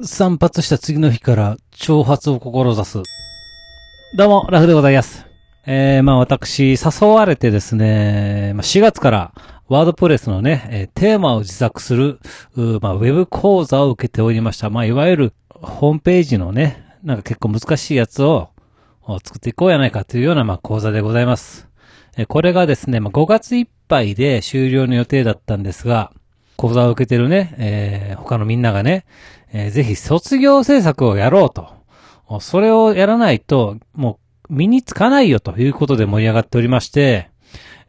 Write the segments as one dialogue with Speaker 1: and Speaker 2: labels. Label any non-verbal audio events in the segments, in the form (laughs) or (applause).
Speaker 1: 散髪した次の日から挑発を志す。どうも、ラフでございます。えー、まあ私、誘われてですね、ま、4月からワードプレスのね、えテーマを自作する、まあ、ウェブ講座を受けておりました。まあ、いわゆるホームページのね、なんか結構難しいやつを作っていこうやないかというような、まあ、講座でございます。えこれがですね、まあ、5月いっぱいで終了の予定だったんですが、講座を受けてるね、えー他のみんながね、えーぜひ卒業制作をやろうと。それをやらないと、もう身につかないよということで盛り上がっておりまして、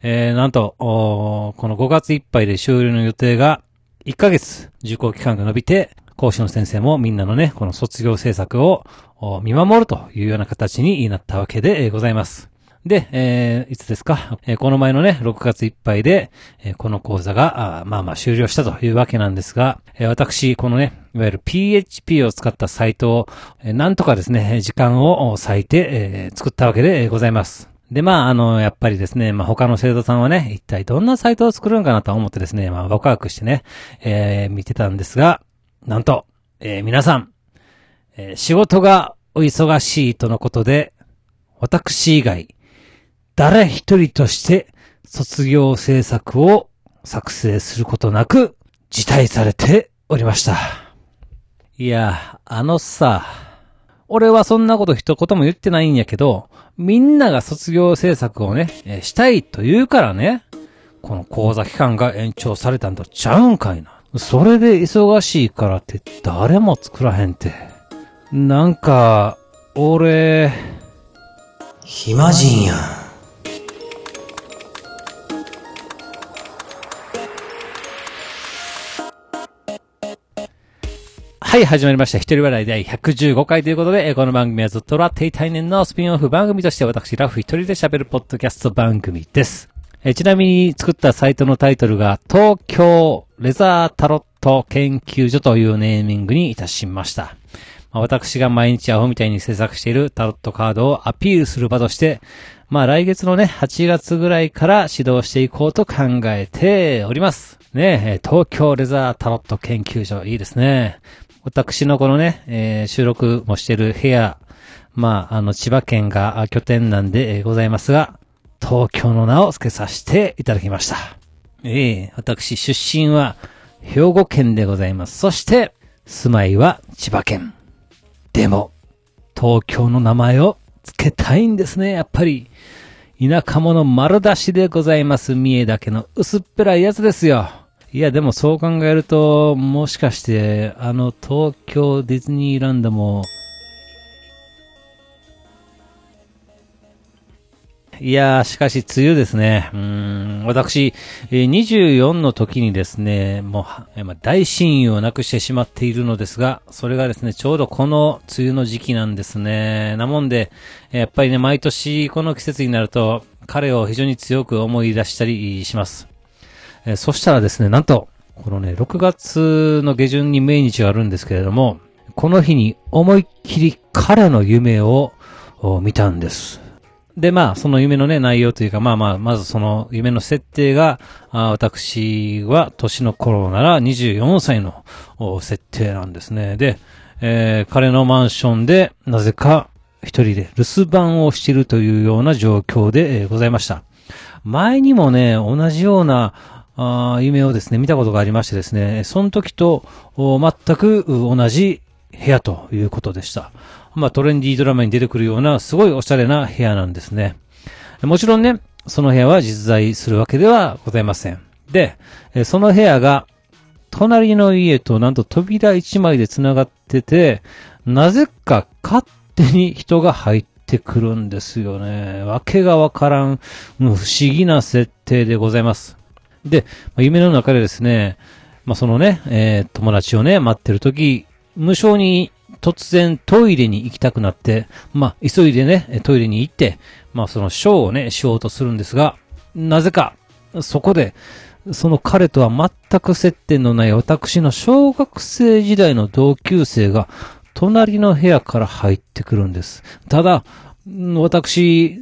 Speaker 1: えーなんと、この5月いっぱいで終了の予定が1ヶ月受講期間が伸びて、講師の先生もみんなのね、この卒業制作を見守るというような形になったわけでございます。で、えーいつですか、えーこの前のね、6月いっぱいで、えーこの講座が、あまあまあ終了したというわけなんですが、えー私、このね、いわゆる PHP を使ったサイトを、えーなんとかですね、時間を割いて、えー作ったわけでございます。で、まあ、あの、やっぱりですね、まあ、他の生徒さんはね、一体どんなサイトを作るのかなと思ってですね、まあ、ワクワクしてね、えー見てたんですが、なんと、えー皆さん、えー仕事がお忙しいとのことで、私以外、誰一人として卒業制作を作成することなく辞退されておりました。いや、あのさ、俺はそんなこと一言も言ってないんやけど、みんなが卒業制作をね、したいと言うからね、この講座期間が延長されたんとちゃうんかいな。それで忙しいからって誰も作らへんって。なんか、俺、
Speaker 2: 暇人やん。
Speaker 1: はい、始まりました。一人笑い第115回ということで、この番組はずっとラ定対年のスピンオフ番組として私、ラフ一人で喋るポッドキャスト番組です。えちなみに作ったサイトのタイトルが、東京レザータロット研究所というネーミングにいたしました。まあ私が毎日アホみたいに制作しているタロットカードをアピールする場として、まあ来月のね、8月ぐらいから指導していこうと考えております。ね東京レザータロット研究所、いいですね。私のこのね、えー収録もしてる部屋、まあ、あの、千葉県が拠点なんで、ございますが、東京の名を付けさせていただきました。ええ私出身は兵庫県でございます。そして、住まいは千葉県。でも、東京の名前を付けたいんですね、やっぱり。田舎者丸出しでございます。三重だけの薄っぺらいやつですよ。いや、でもそう考えると、もしかして、あの東京ディズニーランドも、いやー、しかし、梅雨ですね。うん、私、24の時にですね、もう、大親友を亡くしてしまっているのですが、それがですね、ちょうどこの梅雨の時期なんですね。なもんで、やっぱりね、毎年この季節になると、彼を非常に強く思い出したりします。えそしたらですね、なんと、このね、6月の下旬に命日があるんですけれども、この日に思いっきり彼の夢を見たんです。で、まあ、その夢のね、内容というか、まあまあ、まずその夢の設定が、あ私は年の頃なら24歳の設定なんですね。で、えー彼のマンションで、なぜか一人で留守番をしているというような状況で、ございました。前にもね、同じような、あー夢をですね、見たことがありましてですね、その時と全く同じ部屋ということでした。まあトレンディードラマに出てくるようなすごいおしゃれな部屋なんですね。もちろんね、その部屋は実在するわけではございません。で、その部屋が隣の家となんと扉一枚で繋がってて、なぜか勝手に人が入ってくるんですよね。わけがわから、ん不思議な設定でございます。で、まあ夢の中でですね、まあ、そのね、えー友達をね、待ってる時、無性に突然トイレに行きたくなって、まあ、急いでね、トイレに行って、まあ、そのショーをね、しようとするんですが、なぜか、そこで、その彼とは全く接点のない私の小学生時代の同級生が、隣の部屋から入ってくるんです。ただ、私、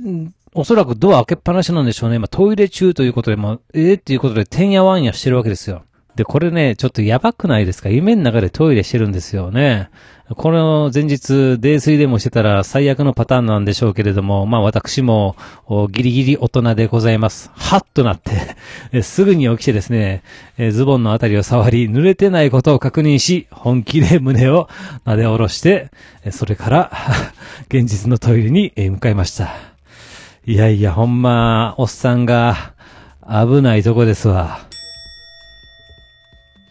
Speaker 1: おそらくドア開けっぱなしなんでしょうね。まあ、トイレ中ということで、まあ、ええっていうことで、てんやわんやしてるわけですよ。で、これね、ちょっとやばくないですか？夢の中でトイレしてるんですよね。この前日、泥酔でもしてたら最悪のパターンなんでしょうけれども、まあ私もギリギリ大人でございます。はっとなって (laughs) すぐに起きてですね、ズボンのあたりを触り、濡れてないことを確認し、本気で胸を撫で下ろして、それから (laughs) 現実のトイレに向かいました。いやいや、ほんま、おっさんが危ないとこですわ。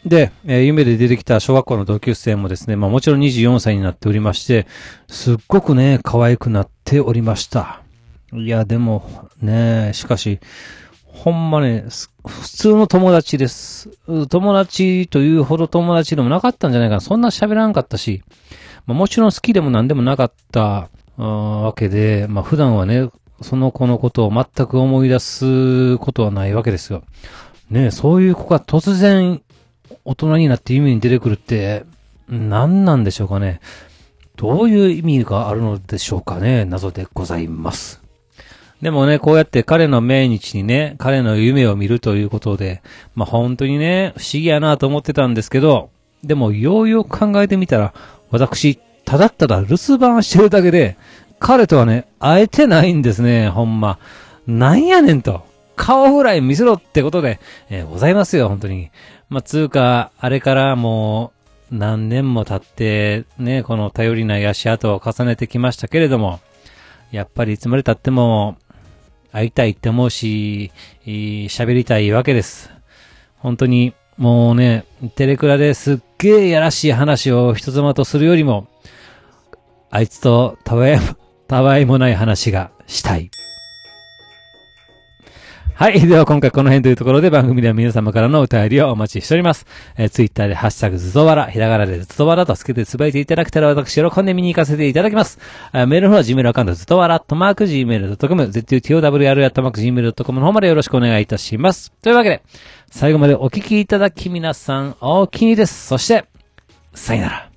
Speaker 1: で、えー、夢で出てきた小学校の同級生もですね、まあもちろん24歳になっておりまして、すっごくね、可愛くなっておりました。いや、でも、ね、しかし、ほんまね、普通の友達です。友達というほど友達でもなかったんじゃないかな。そんな喋らんかったし、まあ、もちろん好きでも何でもなかったわけで、まあ普段はね、その子のことを全く思い出すことはないわけですよ。ねそういう子が突然大人になって夢に出てくるって、何なんでしょうかね。どういう意味があるのでしょうかね。謎でございます。でもね、こうやって彼の命日にね、彼の夢を見るということで、まあ本当にね、不思議やなと思ってたんですけど、でもようよく考えてみたら、私、ただただ留守番してるだけで、彼とはね、会えてないんですね、ほんま。なんやねんと。顔ぐらい見せろってことで、えー、ございますよ、本当に。まあ、つうか、あれからもう何年も経って、ね、この頼りない足跡を重ねてきましたけれども、やっぱりいつまで経っても会いたいって思うし、喋りたいわけです。本当に、もうね、テレクラですっげえやらしい話を人妻とするよりも、あいつとたわい、たわいもない話がしたい。はい。では今回この辺というところで番組では皆様からのお便りをお待ちしております。えー、ツイッターでハッシュタグズトワラ、ひらがなでズトワラとつけてつぶやいていただけたら私喜んで見に行かせていただきます。えメールの方は Gmail アカウントズトワラ、とマーク Gmail.com、zutowr とマーク Gmail.com の方までよろしくお願いいたします。というわけで、最後までお聞きいただき皆さん、お気にです。そして、さよなら。